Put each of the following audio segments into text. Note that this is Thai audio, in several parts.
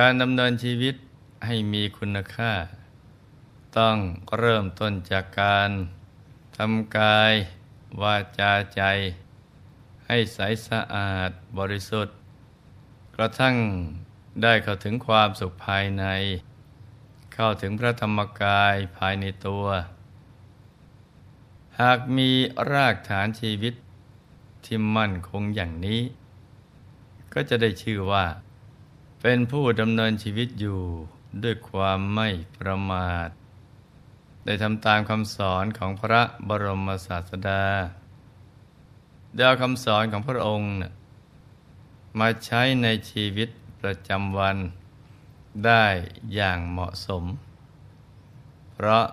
การดำเนินชีวิตให้มีคุณค่า ต้องเริ่มต้นจากการทำกายวาจาใจ ให้ใสสะอาดบริสุทธิ์ กระทั่งได้เข้าถึงความสุขภายใน เข้าถึงพระธรรมกายภายในตัว หากมีรากฐานชีวิตที่มั่นคงอย่างนี้ ก็จะได้ชื่อว่า เป็นผู้ดำเนินชีวิตอยู่ด้วยความไม่ประมาท ได้ทำตามคำสอนของพระบรมศาสดาได้เอาคำสอนของพระองค์มาใช้ในชีวิตประจำวันได้อย่างเหมาะสม เพราะ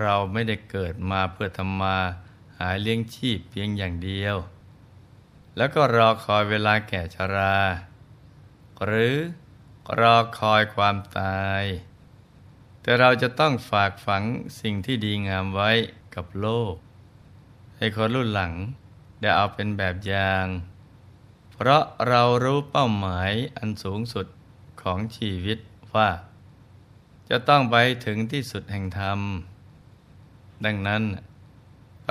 เราไม่ได้เกิดมาเพื่อทำมาหาเลี้ยงชีพเพียงอย่างเดียว แล้วก็รอคอยเวลาแก่ชรา หรือรอคอยความตาย แต่เราจะต้องฝากฝังสิ่งที่ดีงามไว้กับโลก ให้คนรุ่นหลังได้เอาเป็นแบบอย่าง เพราะเรารู้เป้าหมายอันสูงสุดของชีวิตว่า จะต้องไปถึงที่สุดแห่งธรรม ดังนั้น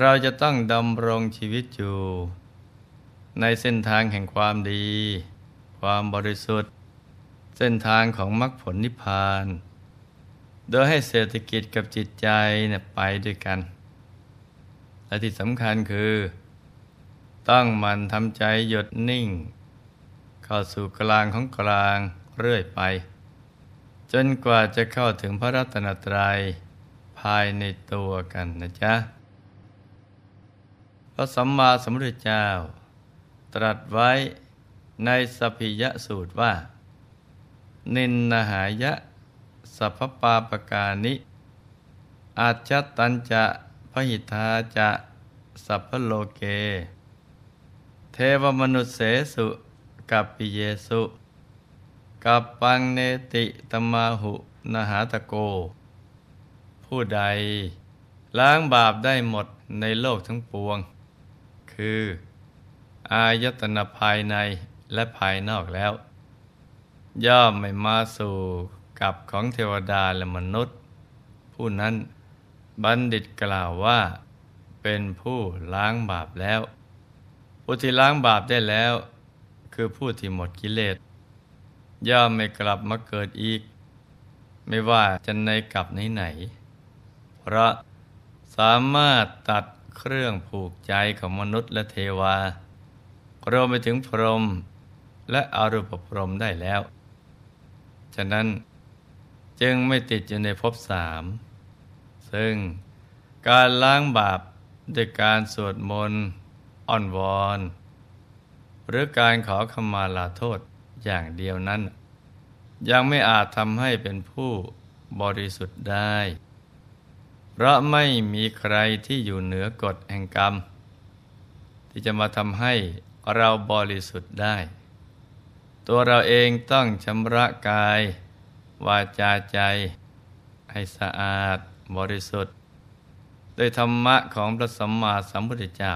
เราจะต้องดำรงชีวิตอยู่ ในเส้นทางแห่งความดี ความบริสุทธิ์ เส้นทางของมรรคผลนิพพาน โดยให้เศรษฐกิจกับจิตใจเนี่ยไปด้วยกัน และที่สำคัญคือ ต้องมันทำใจหยุดนิ่ง เข้าสู่กลางของกลางเรื่อยไป จนกว่าจะเข้าถึงพระรัตนตรัยภายในตัวกันนะจ๊ะพระสัมมาสัมพุทธเจ้า ตรัสไว้ ในสพิยสูตรว่า นินนหายะสัพปาปการนิ อาจจตันจะพหิทาจะสัพพโลเก เทวมนุษเสสุกัปปิเยสุกัปปังเนติตมาหุนหาตะโก ผู้ใด ล้างบาปได้หมดในโลกทั้งปวง คือ อายตนะภายใน และภายนอกแล้ว ย่อมไม่มาสู่กับของเทวดาและมนุษย์ ผู้นั้นบัณฑิตกล่าวว่า เป็นผู้ล้างบาปแล้ว ผู้ที่ล้างบาปได้แล้ว คือผู้ที่หมดกิเลสย่อมไม่กลับมาเกิดอีก ไม่ว่าจะในกลับไหนไหนเพราะสามารถตัดเครื่องผูกใจของมนุษย์และเทวารวมไปถึงพรหม และอรูปพรหมได้แล้ว ฉะนั้นจึงไม่ติดอยู่ในภพสาม ซึ่งการล้างบาปด้วยการสวดมนต์อ่อนวอน หรือการขอขมาลาโทษอย่างเดียวนั้น ยังไม่อาจทำให้เป็นผู้บริสุทธิ์ได้ เพราะไม่มีใครที่อยู่เหนือกฎแห่งกรรม ที่จะมาทำให้เราบริสุทธิ์ได้ ตัวเราเองต้องชำระกาย วาจาใจ ให้สะอาดบริสุทธิ์โดยธรรมะของพระสัมมาสัมพุทธเจ้า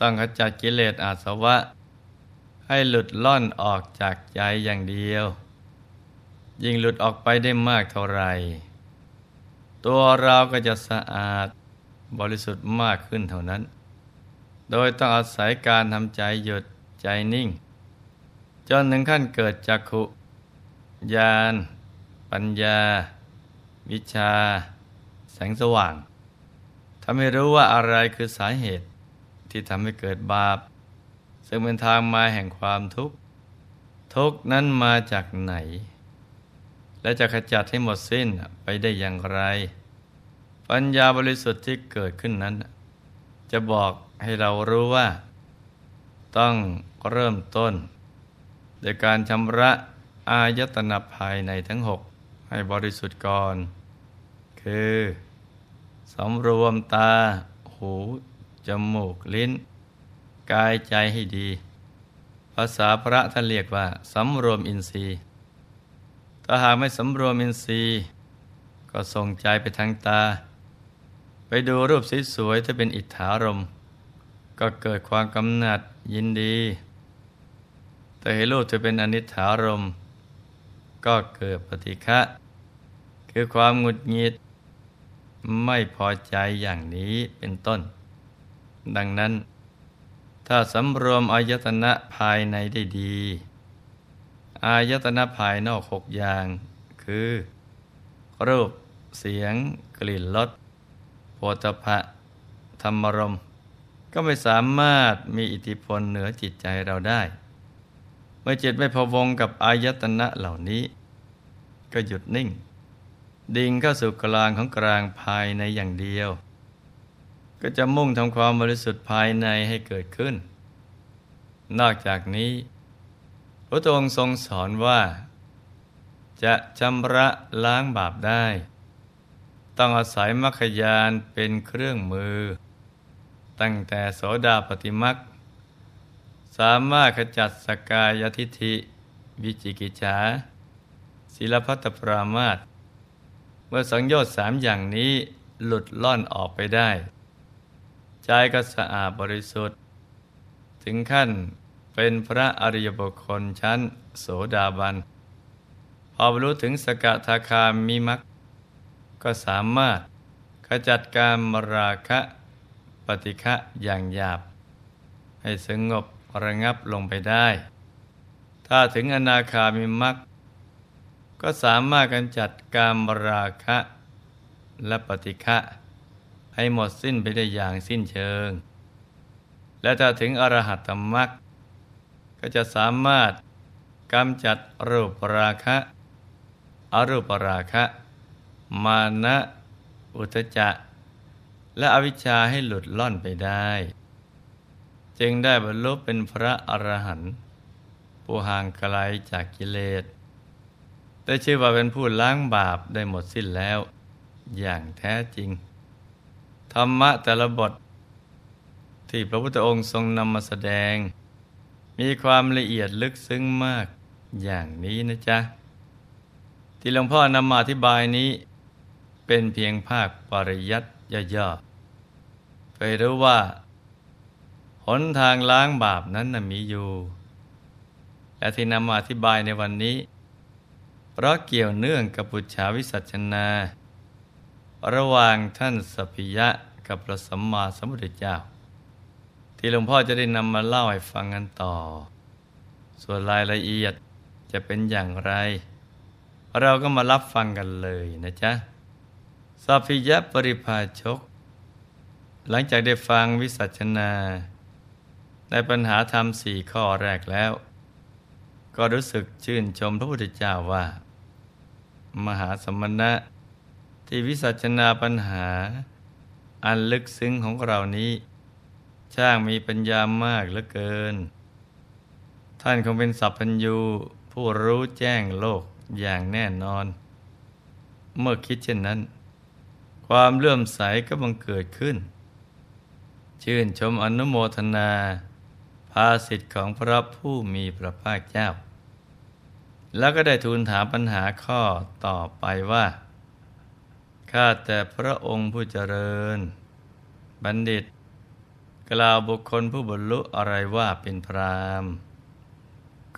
ต้องขจัดกิเลสอาสวะ ให้หลุดล่อนออกจากใจอย่างเดียว ยิ่งหลุดออกไปได้มากเท่าไหร่ ตัวเราก็จะสะอาดบริสุทธิ์มากขึ้นเท่านั้น โดยต้องอาศัยการทำใจหยุดใจนิ่ง จนถึงขั้นเกิดจักขุญาณปัญญา วิชา แสงสว่างทำให้รู้ว่าอะไรคือสาเหตุที่ทำให้เกิดบาป ซึ่งเป็นทางมาแห่งความทุกข์ ทุกนั้นมาจากไหน และจะขจัดให้หมดสิ้นไปได้อย่างไร ปัญญาบริสุทธิ์ที่เกิดขึ้นนั้น จะบอกให้เรารู้ว่า ต้องเริ่มต้น โดยการชำระอายตนะภายในทั้งหกให้บริสุทธิ์ก่อน คือสำรวมตา หู จมูก ลิ้น กายใจให้ดี ภาษาพระท่านเรียกว่าสำรวมอินทรีย์ ถ้าหากไม่สำรวมอินทรีย์ ก็ส่งใจไปทางตา ไปดูรูปสวยๆถ้าเป็นอิทธารม ก็เกิดความกำหนัดยินดี แต่เห็นรูปจะเป็นอนิถารม ก็เกิดปฏิฆะคือความหงุดหงิด ไม่พอใจอย่างนี้เป็นต้น ดังนั้น ถ้าสำรวมอายตนะภายในได้ดี อายตนะภายนอกหกอย่าง คือ รูป เสียง กลิ่นรสโผฏฐะธรรมรม ก็ไม่สามารถมีอิทธิพลเหนือจิตใจเราได้ มื่อจิตไม่พวงกับอายตนะเหล่านี้ ก็หยุดนิ่ง ดิ่งเข้าสู่กลางของกลางภายในอย่างเดียว ก็จะมุ่งทำความบริสุทธิ์ภายในให้เกิดขึ้น นอกจากนี้ พระองค์ทรงสอนว่า จะชำระล้างบาปได้ ต้องอาศัยมรรคยานเป็นเครื่องมือ ตั้งแต่โสดาปฏิมัก สามารถขจัดสกายทิฐิ วิจิกิจฉาศิลพัตปรามาตเมื่อสังโยชน์สามอย่างนี้หลุดล่อนออกไปได้ ใจก็สะอาดบริสุทธิ์ ถึงขั้นเป็นพระอริยบุคคลชั้นโสดาบัน พอบรรลุถึงสกทาคามีมักก็สามารถขจัดการมราคะปฏิฆะอย่างหยาบ ให้สงบ ระงับลงไปได้ ถ้าถึงอนาคามิมักก็สามารถกันจัดการมราคะและปฏิฆะให้หมดสิ้นไปได้อย่างสิ้นเชิง และถ้าถึงอรหัตตมักก็จะสามารถกำจัดรูปราคะอรูปราคะ มานะ อุทจะ และอวิชชาให้หลุดล่อนไปได้ จึงได้บรรลุเป็นพระอรหันต์ผู้ห่างไกลจากกิเลสได้ชื่อว่าเป็นผู้ล้างบาปได้หมดสิ้นแล้ว อย่างแท้จริง ธรรมะแต่ละบท ที่พระพุทธองค์ทรงนำมาแสดง มีความละเอียดลึกซึ้งมากอย่างนี้นะจ๊ะ ที่หลวงพ่อนำมาอธิบายนี้ เป็นเพียงภาคปริยัติย่อๆไปรู้ว่า หนทางล้างบาปนั้นมีอยู่ และที่นำมาอธิบายในวันนี้ เพราะเกี่ยวเนื่องกับปุจฉาวิสัชนา ระหว่างท่านสพิยะกับพระสัมมาสัมพุทธเจ้า ที่หลวงพ่อจะได้นำมาเล่าให้ฟังกันต่อ ส่วนรายละเอียดจะเป็นอย่างไร เราก็มารับฟังกันเลยนะจ๊ะสัพพิยปริภาชก หลังจากได้ฟังวิสัชนา ในปัญหาธรรมสี่ข้อแรกแล้ว ก็รู้สึกชื่นชมพระพุทธเจ้าว่า มหาสมณะที่วิสัชนาปัญหา อันลึกซึ้งของเรานี้ ช่างมีปัญญามากเหลือเกิน ท่านคงเป็นสัพพัญญูผู้รู้แจ้งโลกอย่างแน่นอน เมื่อคิดเช่นนั้น ความเลื่อมใสก็บังเกิดขึ้น ชื่นชมอนุโมทนาาสิทธิ์ของพระผู้มีพระภาคเจ้า แล้วก็ได้ทูลถามปัญหาข้อต่อไปว่า ข้าแต่พระองค์ผู้เจริญ บัณฑิต กล่าวบุคคลผู้บรรลุอะไรว่าเป็นพราม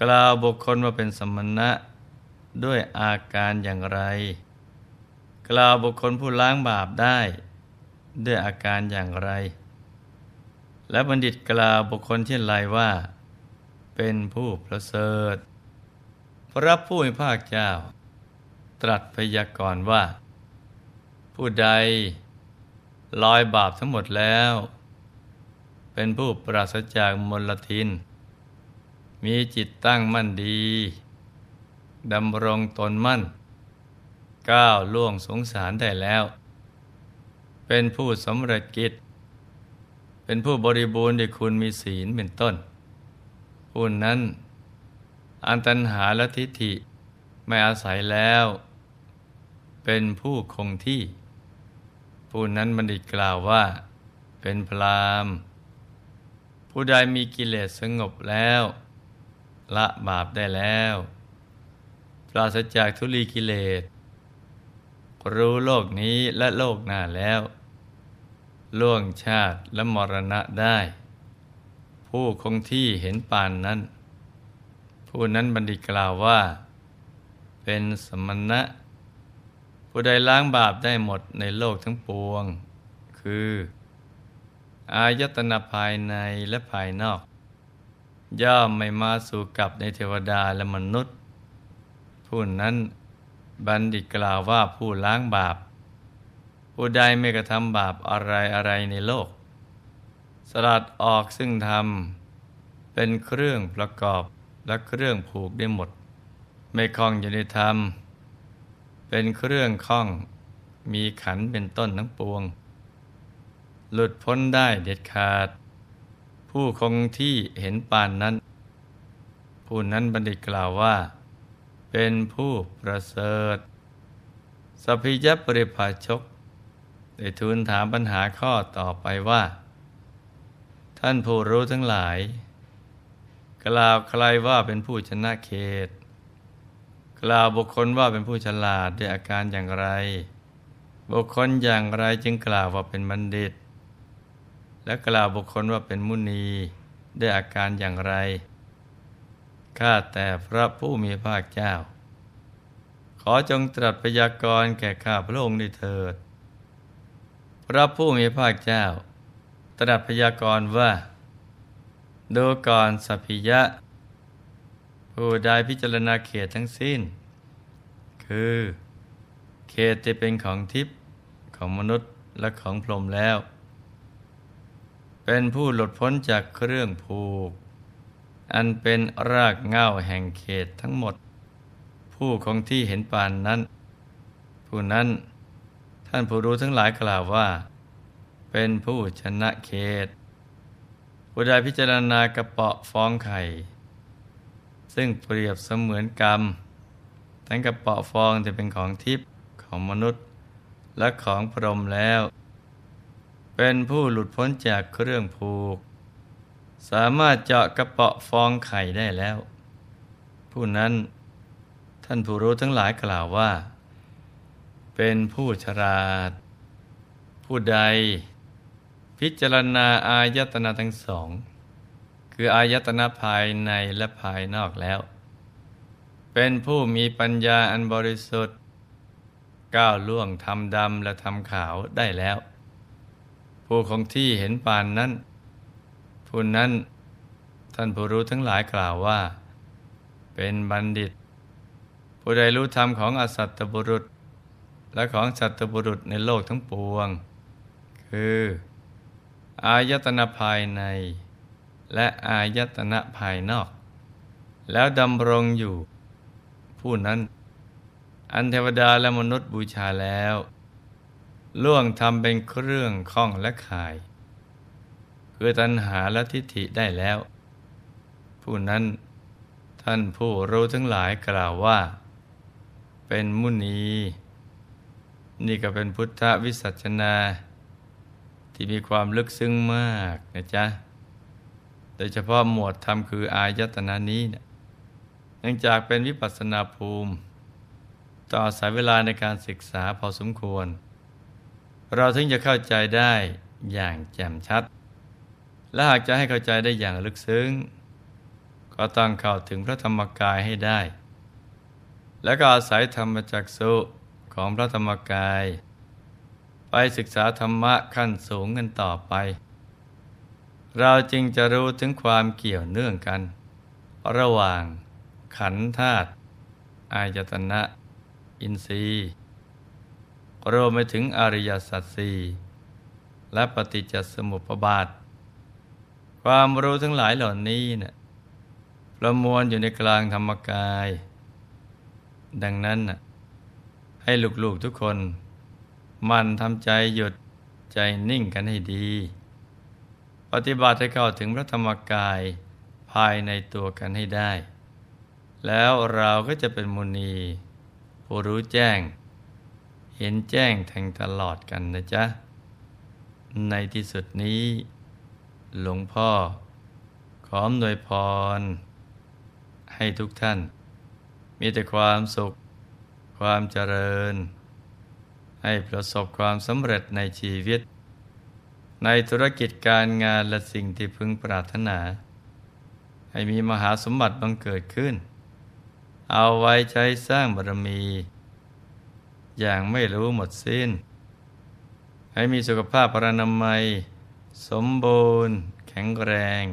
กล่าวบุคคลว่าเป็นสมณะด้วยอาการอย่างไร กล่าวบุคคลผู้ล้างบาปได้ ด้วยอาการอย่างไร และบัณฑิตกล่าวบุคคลเช่นไรว่า เป็นผู้ประเสริฐ พระผู้มีภาคเจ้า ตรัสพยากรณ์ว่า ผู้ใดลอยบาปทั้งหมดแล้ว เป็นผู้ปราศจากมลทิน มีจิตตั้งมั่นดีดำรงตนมั่น ก้าวล่วงสงสารได้แล้ว เป็นผู้สำเร็จกิจ เป็นผู้บริบูรณ์ด้วยคุณมีศีลเป็นต้นผู้นั้นอันตัญหาและทิฏฐิไม่อาศัยแล้ว เป็นผู้คงที่ ผู้นั้นบัณฑิตกล่าวว่า เป็นพรามผู้ใดมีกิเลสสงบแล้ว ละบาปได้แล้ว ปราศจากทุลีกิเลส รู้โลกนี้และโลกหน้าแล้ว ล่วงชาติและมรณะได้ ผู้คงที่เห็นปานนั้น ผู้นั้นบัณฑิตกล่าวว่าเป็เป็นสมณะ ผู้ใดล้างบาปได้หมดในโลกทั้งปวง คือ อายตนะภายในและภายนอก ย่อมไม่มาสู่กับในเทวดาและมนุษย์ ผู้นั้นบัณฑิตกล่าวว่าผู้ล้างบาป ผู้ใดไม่กระทำบาปอะไรอะไรในโลก สลัดออกซึ่งทำเป็นเครื่องประกอบและเครื่องผูกได้หมด ไม่คล้องอยู่ในธรรม เป็นเครื่องคล้องมีขันเป็นต้นทั้งปวง หลุดพ้นได้เด็ดขาด ผู้คงที่เห็นปานนั้น ผู้นั้นบัณฑิตกล่าวว่า เป็นผู้ประเสริฐ สัพพิยปริภาชก ได้ทูลถามปัญหาข้อต่อไปว่า ท่านผู้รู้ทั้งหลาย กล่าวใครว่าเป็นผู้ชนะเขต กล่าวบุคคลว่าเป็นผู้ฉลาดด้วยอาการอย่างไร บุคคลอย่างไรจึงกล่าวว่าเป็นบัณฑิต และกล่าวบุคคลว่าเป็นมุนีด้วยอาการอย่างไร ข้าแต่พระผู้มีภาคเจ้า ขอจงตรัสพยากรณ์แก่ข้าพระองค์ด้วยเถิด พระผู้มีภาคเจ้า ตรัสพยากรณ์ว่า ดูก่อนสัพพิยะ ผู้ใดพิจารณาเขตทั้งสิ้น คือ เขตที่เป็นของทิพย์ของมนุษย์และของพรหมแล้ว เป็นผู้หลุดพ้นจากเครื่องผูก อันเป็นรากเง่าแห่งเขตทั้งหมด ผู้คงที่เห็นปานนั้น ผู้นั้น ท่านผู้รู้ทั้งหลายกล่าวว่า เป็นผู้ชนะเขตผู้ใดพิจารณากระเปาะฟองไข่ ซึ่งเปรียบเสมือนกรรม ทั้งกระเปาะฟองจะเป็นของทิพย์ของมนุษย์ และของพรหมแล้ว เป็นผู้หลุดพ้นจากเครื่องผูก สามารถเจาะกระเปาะฟองไข่ได้แล้ว ผู้นั้นท่านผู้รู้ทั้งหลายกล่าวว่า เป็นผู้ฉลาด ผู้ใด พิจารณาอายตนะทั้งสอง คืออายตนะภายในและภายนอกแล้ว เป็นผู้มีปัญญาอันบริสุทธิ์ ก้าวล่วงทำดำและทำขาวได้แล้ว ผู้คงที่เห็นปานนั้น ผู้นั้นท่านผู้รู้ทั้งหลายกล่าวว่า เป็นบัณฑิต ผู้ใดรู้ธรรมของอสัตตบุรุษ และของสัตบุรุษในโลกทั้งปวง คือ อายตนะภายใน และอายตนะภายนอก แล้วดำรงอยู่ ผู้นั้น อันเทวดาและมนุษย์บูชาแล้ว ล่วงทำเป็นเครื่องข้องและข่าย คือตัณหาและทิฏฐิได้แล้ว ผู้นั้นท่านผู้รู้ทั้งหลายกล่าวว่า เป็นมุนี นี่ก็เป็นพุทธวิสัชนา ที่มีความลึกซึ้งมากนะจ๊ะ โดยเฉพาะหมวดธรรมคืออายตนะนี้เนะเนื่องจากเป็นวิปัสสนาภูมิ ต่อสายเวลาในการศึกษาพอสมควร เราถึงจะเข้าใจได้อย่างแจ่มชัด และหากจะให้เข้าใจได้อย่างลึกซึ้ง ก็ต้องเข้าถึงพระธรรมกายให้ได้ และก็อาศัยธรรมจักสุ ของพระธรรมกาย ไปศึกษาธรรมะขั้นสูงกันต่อไป เราจึงจะรู้ถึงความเกี่ยวเนื่องกัน ระหว่างขันธาตุอายตนะ อินทรีย์รวมไปถึงอริยสัจสี่และปฏิจจสมุปบาท ความรู้ทั้งหลายเหล่านี้เนะ่ยประมวลอยู่ในกลางธรรมกาย ดังนั้นนะ ให้ลูกๆทุกคน มันทำใจหยุดใจนิ่งกันให้ดี ปฏิบัติให้เข้าถึงพระธรรมกายภายในตัวกันให้ได้ แล้วเราก็จะเป็นมุนี ผู้รู้แจ้ง เห็นแจ้งแทงตลอดกันนะจ๊ะ ในที่สุดนี้ หลวงพ่อ ขอมหนวยพร ให้ทุกท่าน มีแต่ความสุข ความเจริญ ให้ประสบความสำเร็จในชีวิต ในธุรกิจการงานและสิ่งที่พึงปรารถนา ให้มีมหาสมบัติบังเกิดขึ้น เอาไว้ใช้สร้างบารมี อย่างไม่รู้หมดสิ้น ให้มีสุขภาพพรานามัย สมบูรณ์ แข็งแรง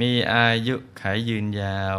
มีอายุขายยืนยาว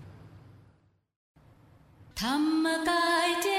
ธรรมกายเจ